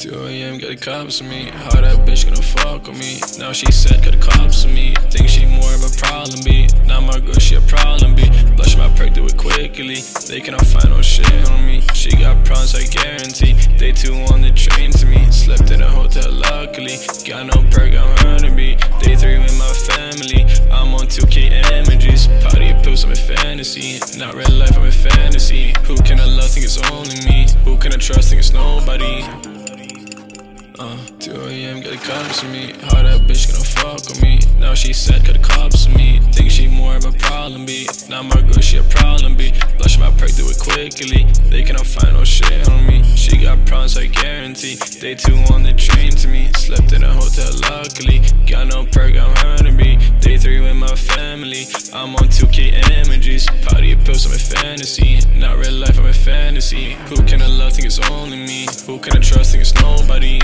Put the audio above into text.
2 a.m. get the cops on me. How that bitch gonna fuck with me? Now she said, cut the cops on me. Think she more of a problem, be. Now my girl, she a problem, be. Blush my perc, do it quickly. They cannot find no shit on me. She got problems, I guarantee. They two on the train to me. Slept in a hotel, luckily. Got no perc, I'm hurting be. Day three with my family. I'm on 2K images. Party pills, I'm in fantasy. Not real life, I'm in fantasy. Who can I love? Think it's only me. Who can I trust? Think it's nobody. Uh, 2 a.m. get the cops on me. How that bitch gonna fuck with me? Now she said, cut the cops on me. Think she more of a problem, be. Now my girl, she a problem, be. Blush my perc, do it quickly. They cannot find no shit on me. She got problems, I guarantee. They two on the train to me. Slept in a hotel, luckily. Got no perc, I'm be. Day three with my family. I'm on 2K images. Party pills, I'm in fantasy. Not real life, I'm a fantasy. Who can I love? Think it's only me. Who can I trust? Think it's nobody.